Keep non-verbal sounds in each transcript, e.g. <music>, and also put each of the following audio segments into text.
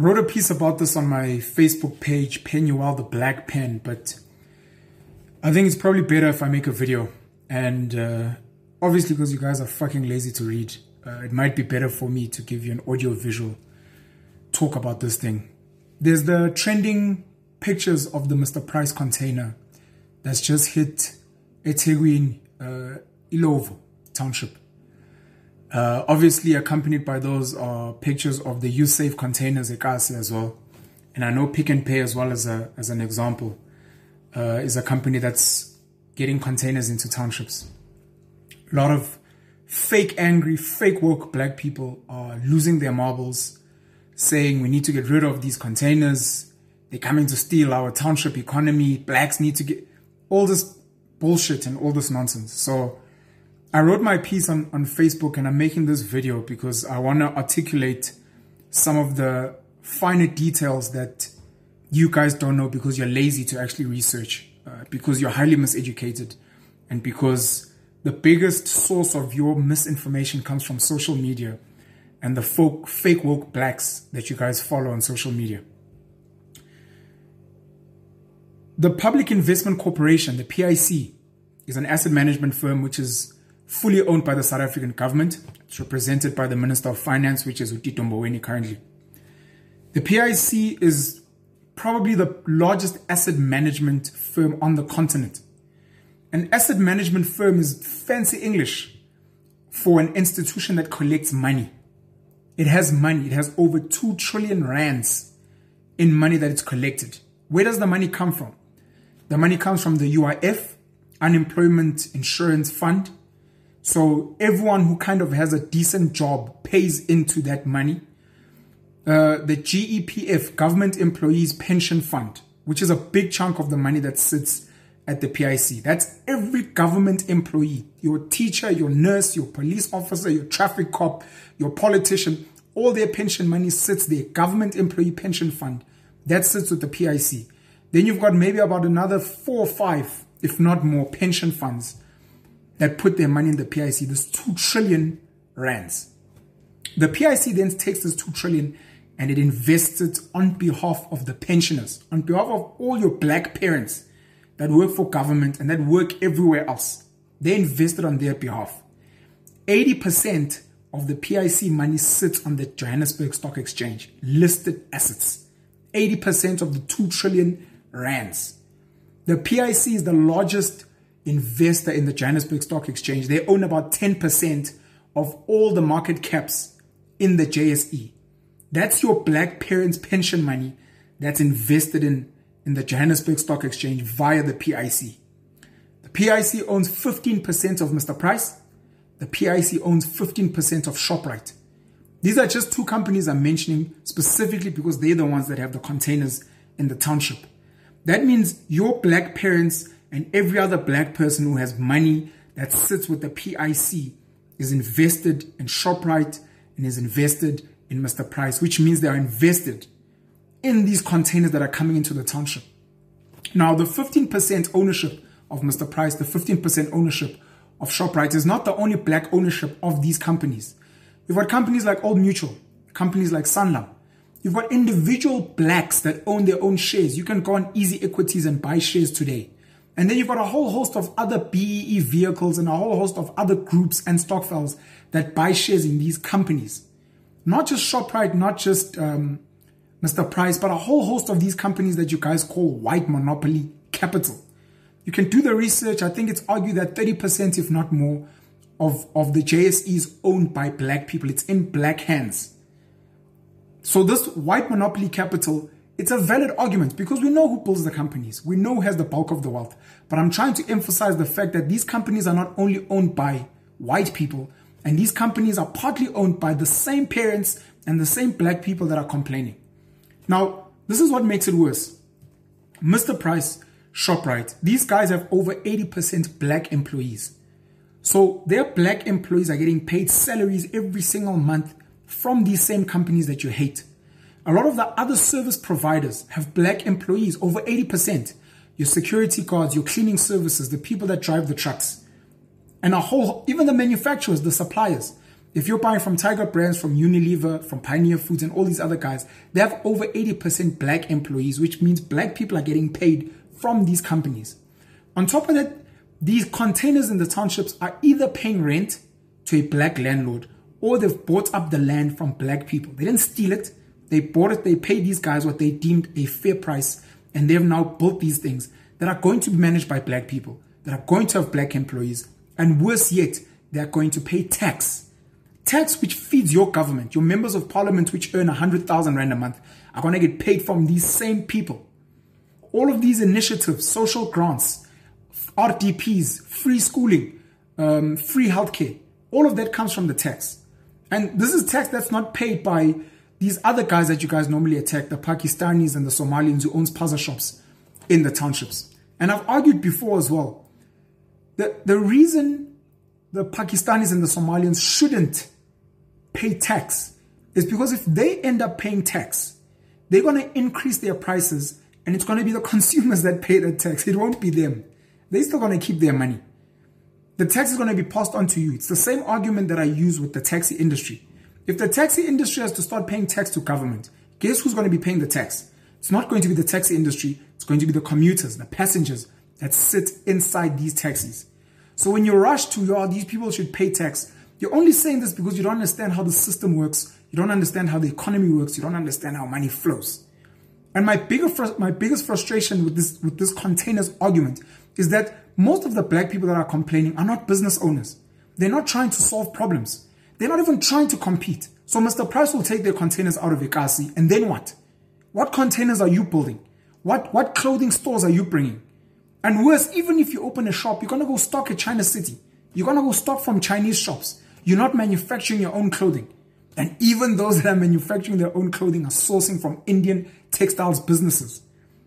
Wrote a piece about this on my Facebook page, Penuel the Black Pen, but I think it's probably better if I make a video. And uh, obviously, because you guys are fucking lazy to read, uh, it might be better for me to give you an audio visual talk about this thing. There's the trending pictures of the Mr. Price container that's just hit eThekwini, uh, Illovo township. Uh, obviously, accompanied by those are pictures of the Usave containers Ekasi as well. And I know Pick n Pay as well as a, as an example uh, is a company that's getting containers into townships. A lot of fake angry, fake woke black people are losing their marbles, saying we need to get rid of these containers. They're coming to steal our township economy. Blacks need to get all this bullshit and all this nonsense. So I wrote my piece on, on Facebook and I'm making this video because I want to articulate some of the finer details that you guys don't know because you're lazy to actually research, uh, because you're highly miseducated, and because the biggest source of your misinformation comes from social media and the folk, fake woke blacks that you guys follow on social media. The Public Investment Corporation, the PIC, is an asset management firm which is fully owned by the South African government. It's represented by the Minister of Finance, which is Utito Mboweni currently. The PIC is probably the largest asset management firm on the continent. An asset management firm is fancy English for an institution that collects money. It has money. It has over 2 trillion rands in money that it's collected. Where does the money come from? The money comes from the UIF, Unemployment Insurance Fund. So everyone who kind of has a decent job pays into that money. Uh, the GEPF, Government Employees Pension Fund, which is a big chunk of the money that sits at the PIC. That's every government employee, your teacher, your nurse, your police officer, your traffic cop, your politician, all their pension money sits there. Government Employee Pension Fund, that sits with the PIC. Then you've got maybe about another four or five, if not more, pension funds that put their money in the PIC. There's 2 trillion rands. The PIC then takes this 2 trillion and it invests it on behalf of the pensioners, on behalf of all your black parents that work for government and that work everywhere else. They invested on their behalf. 80% of the PIC money sits on the Johannesburg Stock Exchange, listed assets. 80% of the 2 trillion rands. The PIC is the largest investor in the Johannesburg Stock Exchange. They own about 10% of all the market caps in the JSE. That's your black parents' pension money that's invested in, in the Johannesburg Stock Exchange via the PIC. The PIC owns 15% of Mr. Price. The PIC owns 15% of ShopRite. These are just two companies I'm mentioning specifically because they're the ones that have the containers in the township. That means your black parents and every other black person who has money that sits with the PIC is invested in ShopRite and is invested in Mr. Price, which means they are invested in these containers that are coming into the township. Now, the 15% ownership of Mr. Price, the 15% ownership of ShopRite is not the only black ownership of these companies. You've got companies like Old Mutual, companies like Sanlam. You've got individual blacks that own their own shares. You can go on Easy Equities and buy shares today. And then you've got a whole host of other BEE vehicles and a whole host of other groups and stokvels that buy shares in these companies. Not just ShopRite, not just um, Mr. Price, but a whole host of these companies that you guys call white monopoly capital. You can do the research. I think it's argued that 30%, if not more, of, of the JSE is owned by black people. It's in black hands. So this white monopoly capital it's a valid argument because we know who pulls the companies. We know who has the bulk of the wealth. But I'm trying to emphasize the fact that these companies are not only owned by white people, and these companies are partly owned by the same parents and the same black people that are complaining. Now, this is what makes it worse. Mr. Price, ShopRite, these guys have over 80% black employees. So their black employees are getting paid salaries every single month from these same companies that you hate. A lot of the other service providers have black employees, over 80%. Your security guards, your cleaning services, the people that drive the trucks. And a whole, even the manufacturers, the suppliers, If you're buying from Tiger Brands, from Unilever, from Pioneer Foods, and all these other guys, they have over 80% black employees, which means black people are getting paid from these companies. On top of that, these containers in the townships are either paying rent to a black landlord or they've bought up the land from black people. They didn't steal it, they bought it, they paid these guys what they deemed a fair price, and they've now built these things that are going to be managed by black people, that are going to have black employees, and worse yet, they are going to pay tax. Tax which feeds your government, your members of parliament which earn 100,000 rand a month, are going to get paid from these same people. All of these initiatives, social grants, RDPs, free schooling, um, free healthcare, all of that comes from the tax. And this is tax that's not paid by these other guys that you guys normally attack, the Pakistanis and the Somalians who owns spaza shops in the townships. And I've argued before as well. The, the reason the Pakistanis and the Somalians shouldn't pay tax is because if they end up paying tax, they're going to increase their prices and it's going to be the <laughs> consumers that pay the tax. It won't be them. They're still going to keep their money. The tax is going to be passed on to you. It's the same argument that I use with the taxi industry. If the taxi industry has to start paying tax to government, guess who's going to be paying the tax? It's not going to be the taxi industry. It's going to be the commuters, the passengers that sit inside these taxis. So when you rush to, oh, these people should pay tax, you're only saying this because you don't understand how the system works. You don't understand how the economy works. You don't understand how money flows. And my bigger, my biggest frustration with this, with this containers argument is that most of the black people that are complaining are not business owners. They're not trying to solve problems. They're not even trying to compete. So Mr. Price will take their containers out of Ikasi and then what? What containers are you building? What, what clothing stores are you bringing? And worse, even if you open a shop, you're to go stock at China City. You're to go stock from Chinese shops. You're not manufacturing your own clothing. And even those that are manufacturing their own clothing are sourcing from Indian textiles businesses.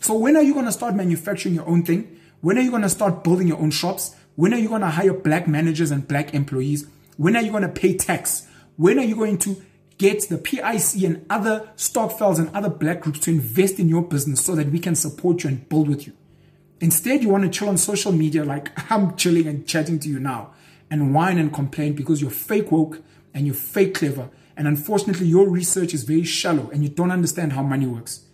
So when are you to start manufacturing your own thing? When are you to start building your own shops? When are you to hire black managers and black employees? When are you going to pay tax? When are you going to get the PIC and other stokvels and other black groups to invest in your business so that we can support you and build with you? Instead, you want to chill on social media like <laughs> I'm chilling and chatting to you now and whine and complain because you're fake woke and you're fake clever. And unfortunately, your research is very shallow and you don't understand how money works.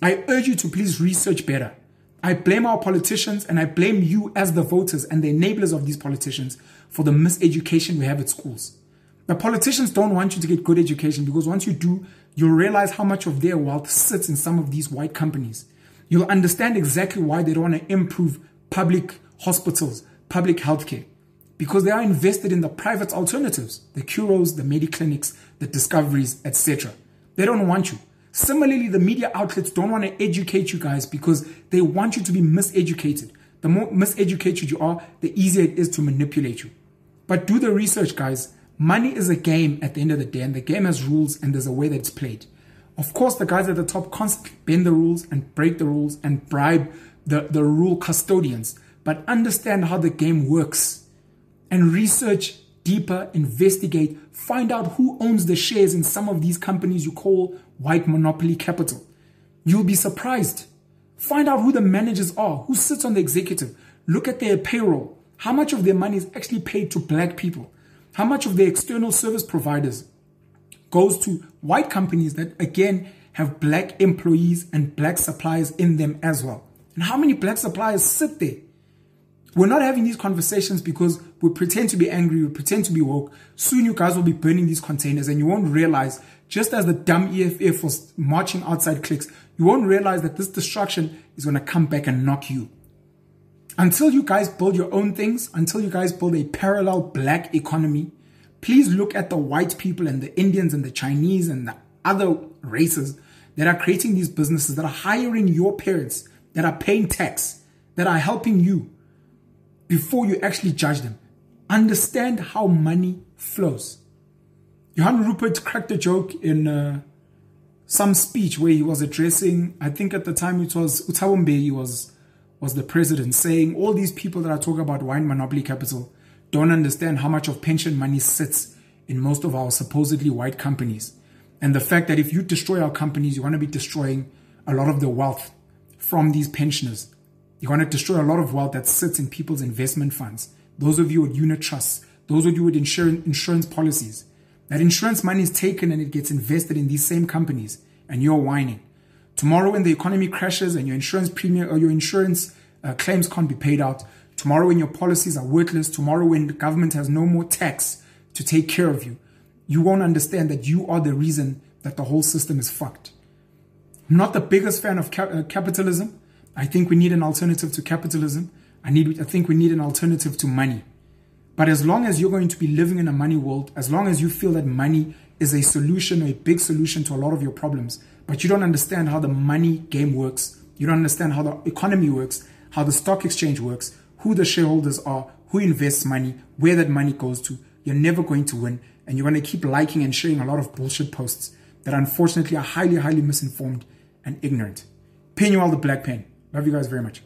I urge you to please research better. I blame our politicians and I blame you as the voters and the enablers of these politicians for the miseducation we have at schools. The politicians don't want you to get good education because once you do, you'll realize how much of their wealth sits in some of these white companies. You'll understand exactly why they don't want to improve public hospitals, public healthcare, because they are invested in the private alternatives, the Curos, the Mediclinics, the Discoveries, etc. They don't want you. Similarly, the media outlets don't want to educate you guys because they want you to be miseducated. The more miseducated you are, the easier it is to manipulate you. But do the research, guys. Money is a game at the end of the day, and the game has rules and there's a way that it's played. Of course, the guys at the top constantly bend the rules and break the rules and bribe the, the rule custodians, but understand how the game works and research deeper, investigate, find out who owns the shares in some of these companies you call white monopoly capital. You'll be surprised. Find out who the managers are, who sits on the executive. Look at their payroll. How much of their money is actually paid to black people? How much of their external service providers goes to white companies that again have black employees and black suppliers in them as well? And how many black suppliers sit there we're not having these conversations because we pretend to be angry, we pretend to be woke. Soon you guys will be burning these containers and you won't realize, just as the dumb EFF was marching outside Clicks, you won't realize that this destruction is going to come back and knock you. Until you guys build your own things, until you guys build a parallel black economy, please look at the white people and the Indians and the Chinese and the other races that are creating these businesses, that are hiring your parents, that are paying tax, that are helping you before you actually judge them. Understand how money flows. Johann Rupert cracked a joke in uh, some speech where he was addressing, I think at the time it was Thabo Mbeki was, was the president, saying all these people that are talking about white monopoly capital don't understand how much of pension money sits in most of our supposedly white companies. And the fact that if you destroy our companies, you're going to be destroying a lot of the wealth from these pensioners. You're going to destroy a lot of wealth that sits in people's investment funds. Those of you with unit trusts, those of you with insurance, insurance policies. That insurance money is taken and it gets invested in these same companies, and you're whining. Tomorrow, when the economy crashes and your insurance premium or your insurance uh, claims can't be paid out, tomorrow, when your policies are worthless, tomorrow, when the government has no more tax to take care of you, you won't understand that you are the reason that the whole system is fucked. I'm not the biggest fan of uh, capitalism. I think we need an alternative to capitalism. I need, I think we need an alternative to money. But as long as you're going to be living in a money world, as long as you feel that money is a solution a big solution to a lot of your problems, but you don't understand how the money game works, you don't understand how the economy works, how the stock exchange works, who the shareholders are, who invests money, where that money goes to, you're never going to win. And you're going to keep liking and sharing a lot of bullshit posts that unfortunately are highly, highly misinformed and ignorant. Penuel the Black Pen. Love you guys very much.